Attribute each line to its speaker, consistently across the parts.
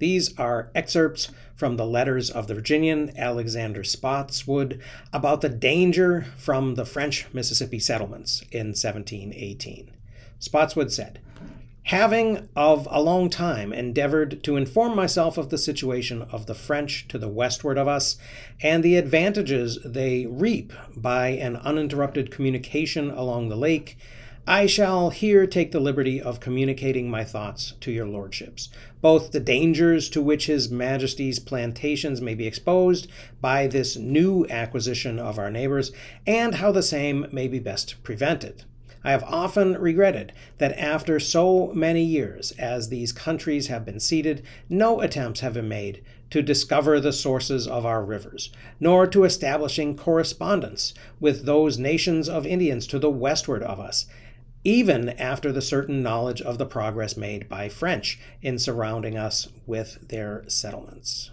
Speaker 1: These are excerpts from the letters of the Virginian Alexander Spotswood about the danger from the French Mississippi settlements in 1718. Spotswood said, Having of a long time endeavored to inform myself of the situation of the French to the westward of us, and the advantages they reap by an uninterrupted communication along the lake, I shall here take the liberty of communicating my thoughts to your lordships, both the dangers to which His Majesty's plantations may be exposed by this new acquisition of our neighbors, and how the same may be best prevented. I have often regretted that after so many years as these countries have been ceded, no attempts have been made to discover the sources of our rivers, nor to establishing correspondence with those nations of Indians to the westward of us, even after the certain knowledge of the progress made by French in surrounding us with their settlements.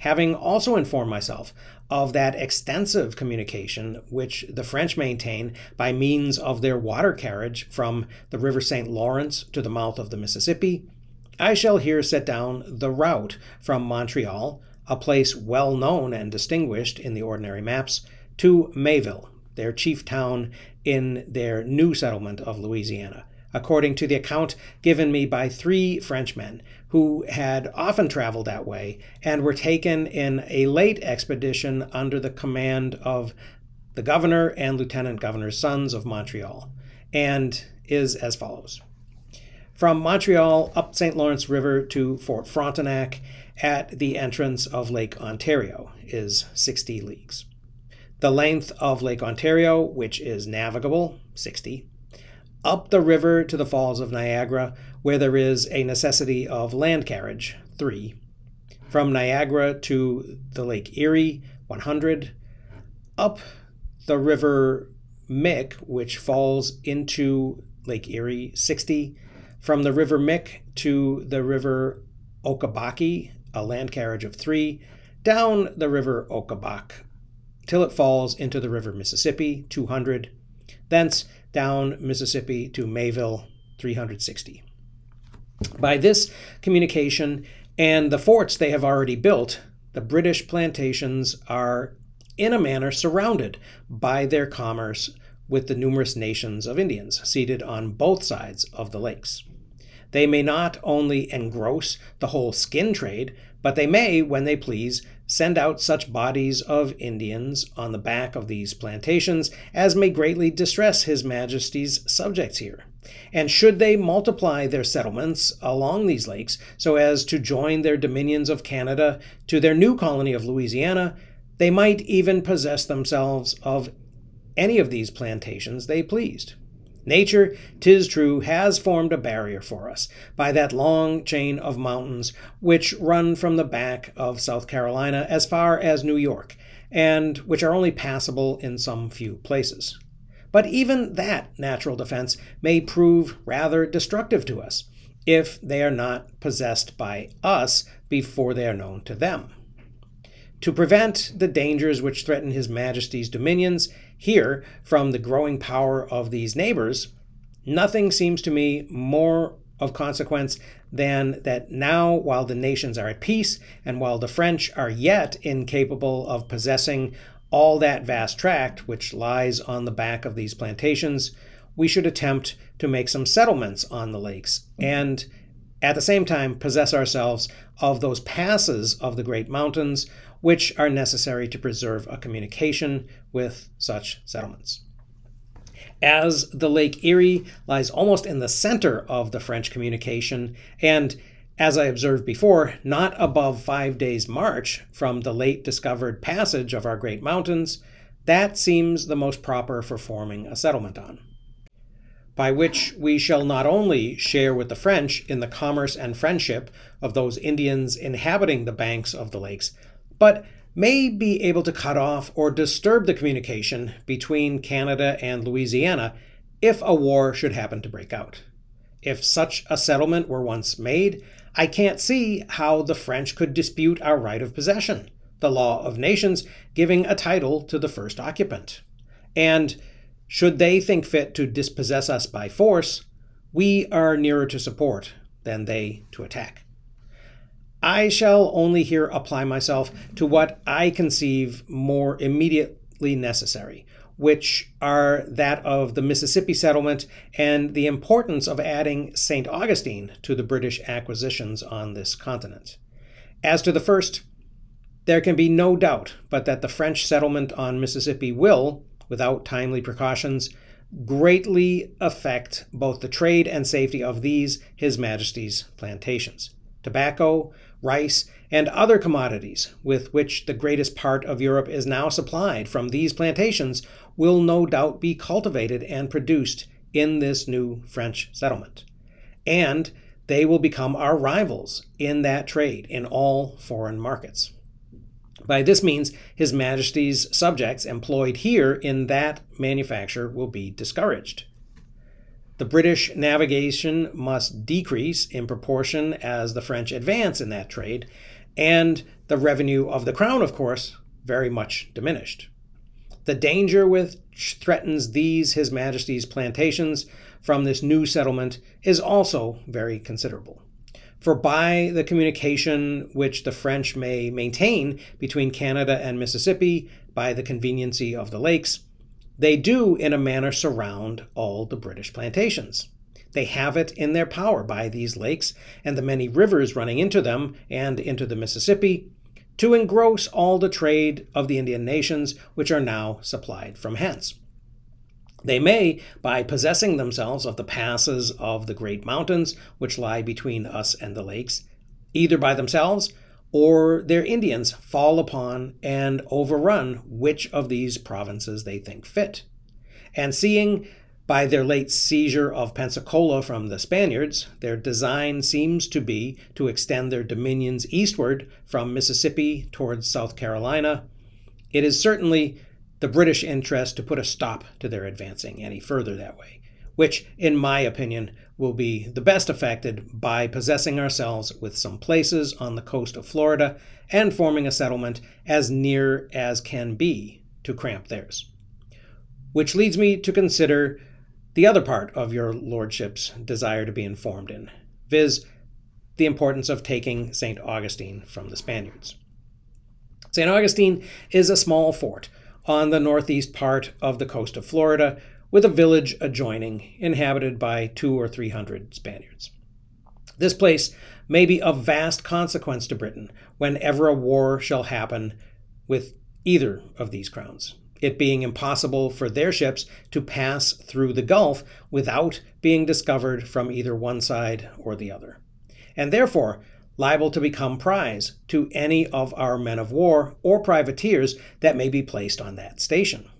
Speaker 1: Having also informed myself of that extensive communication which the French maintain by means of their water carriage from the River St. Lawrence to the mouth of the Mississippi, I shall here set down the route from Montreal, a place well known and distinguished in the ordinary maps, to Mayville, their chief town in their new settlement of Louisiana, according to the account given me by three Frenchmen who had often traveled that way and were taken in a late expedition under the command of the governor and lieutenant governor's sons of Montreal, and is as follows. From Montreal up St. Lawrence River to Fort Frontenac at the entrance of Lake Ontario is 60 leagues. The length of Lake Ontario, which is navigable, 60. Up the river to the Falls of Niagara, where there is a necessity of land carriage, 3. From Niagara to the Lake Erie, 100. Up the river Mick, which falls into Lake Erie, 60. From the river Mick to the river Okabaki, a land carriage of 3. Down the river Okabak till it falls into the river Mississippi, 200. Thence down Mississippi to Mayville, 360. By this communication and the forts they have already built, the British plantations are in a manner surrounded by their commerce with the numerous nations of Indians seated on both sides of the lakes. They may not only engross the whole skin trade, but they may, when they please, send out such bodies of Indians on the back of these plantations as may greatly distress His Majesty's subjects here. And should they multiply their settlements along these lakes so as to join their dominions of Canada to their new colony of Louisiana, they might even possess themselves of any of these plantations they pleased. Nature, tis true, has formed a barrier for us by that long chain of mountains which run from the back of South Carolina as far as New York, and which are only passable in some few places. But even that natural defense may prove rather destructive to us if they are not possessed by us before they are known to them. To prevent the dangers which threaten His Majesty's dominions, here, from the growing power of these neighbors, nothing seems to me more of consequence than that now, while the nations are at peace, and while the French are yet incapable of possessing all that vast tract which lies on the back of these plantations, we should attempt to make some settlements on the lakes, and at the same time possess ourselves of those passes of the great mountains which are necessary to preserve a communication with such settlements. As the Lake Erie lies almost in the center of the French communication, and as I observed before, not above five days' march from the late discovered passage of our great mountains, that seems the most proper for forming a settlement on. By which we shall not only share with the French in the commerce and friendship of those Indians inhabiting the banks of the lakes, but may be able to cut off or disturb the communication between Canada and Louisiana if a war should happen to break out. If such a settlement were once made, I can't see how the French could dispute our right of possession, the law of nations giving a title to the first occupant. And should they think fit to dispossess us by force, we are nearer to support than they to attack. I shall only here apply myself to what I conceive more immediately necessary, which are that of the Mississippi settlement and the importance of adding St. Augustine to the British acquisitions on this continent. As to the first, there can be no doubt but that the French settlement on Mississippi will, without timely precautions, greatly affect both the trade and safety of these His Majesty's plantations. Tobacco, rice, and other commodities with which the greatest part of Europe is now supplied from these plantations will no doubt be cultivated and produced in this new French settlement. And they will become our rivals in that trade in all foreign markets. By this means, His Majesty's subjects employed here in that manufacture will be discouraged. The British navigation must decrease in proportion as the French advance in that trade, and the revenue of the crown, of course, very much diminished. The danger which threatens these His Majesty's plantations from this new settlement is also very considerable. For by the communication which the French may maintain between Canada and Mississippi, by the conveniency of the lakes, they do in a manner surround all the British plantations. They have it in their power by these lakes and the many rivers running into them and into the Mississippi to engross all the trade of the Indian nations which are now supplied from hence. They may, by possessing themselves of the passes of the great mountains which lie between us and the lakes, either by themselves or their Indians fall upon and overrun which of these provinces they think fit. And seeing by their late seizure of Pensacola from the Spaniards, their design seems to be to extend their dominions eastward from Mississippi towards South Carolina. It is certainly the British interest to put a stop to their advancing any further that way, which, in my opinion, will be the best affected by possessing ourselves with some places on the coast of Florida and forming a settlement as near as can be to cramp theirs. Which leads me to consider the other part of your lordship's desire to be informed in, viz., the importance of taking St. Augustine from the Spaniards. St. Augustine is a small fort on the northeast part of the coast of Florida, with a village adjoining, inhabited by two or three hundred Spaniards. This place may be of vast consequence to Britain whenever a war shall happen with either of these crowns, it being impossible for their ships to pass through the Gulf without being discovered from either one side or the other. And therefore, liable to become prize to any of our men of war or privateers that may be placed on that station.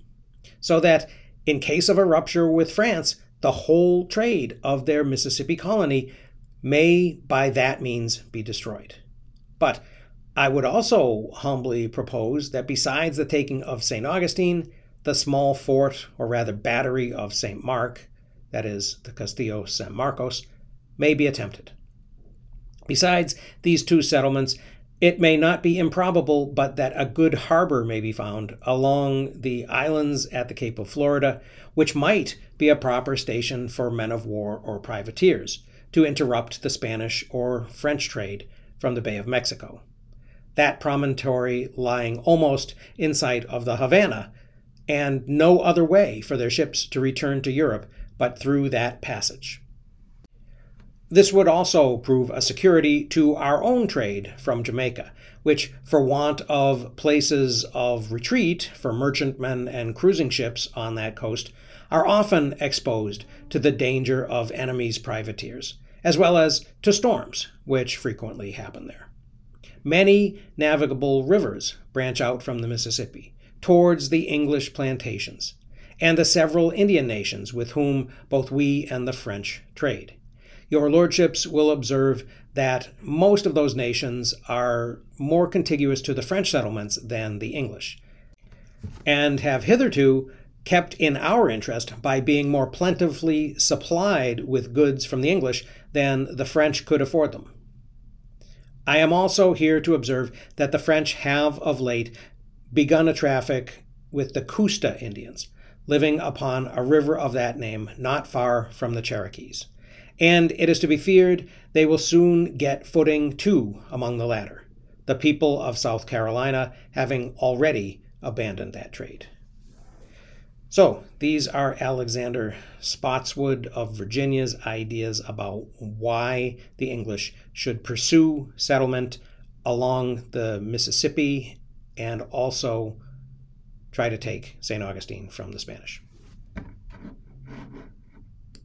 Speaker 1: So that, in case of a rupture with France, the whole trade of their Mississippi colony may by that means be destroyed. But I would also humbly propose that besides the taking of St. Augustine, the small fort, or rather battery of St. Mark, that is, the Castillo San Marcos, may be attempted. Besides these two settlements, it may not be improbable but that a good harbor may be found along the islands at the Cape of Florida, which might be a proper station for men of war or privateers to interrupt the Spanish or French trade from the Bay of Mexico. That promontory lying almost in sight of the Havana, and no other way for their ships to return to Europe but through that passage. This would also prove a security to our own trade from Jamaica, which, for want of places of retreat for merchantmen and cruising ships on that coast, are often exposed to the danger of enemies' privateers, as well as to storms, which frequently happen there. Many navigable rivers branch out from the Mississippi towards the English plantations and the several Indian nations with whom both we and the French trade. Your lordships will observe that most of those nations are more contiguous to the French settlements than the English, and have hitherto kept in our interest by being more plentifully supplied with goods from the English than the French could afford them. I am also here to observe that the French have of late begun a traffic with the Coosta Indians, living upon a river of that name not far from the Cherokees and it is to be feared they will soon get footing too among the latter, the people of South Carolina having already abandoned that trade. So, these are Alexander Spotswood of Virginia's ideas about why the English should pursue settlement along the Mississippi and also try to take St. Augustine from the Spanish.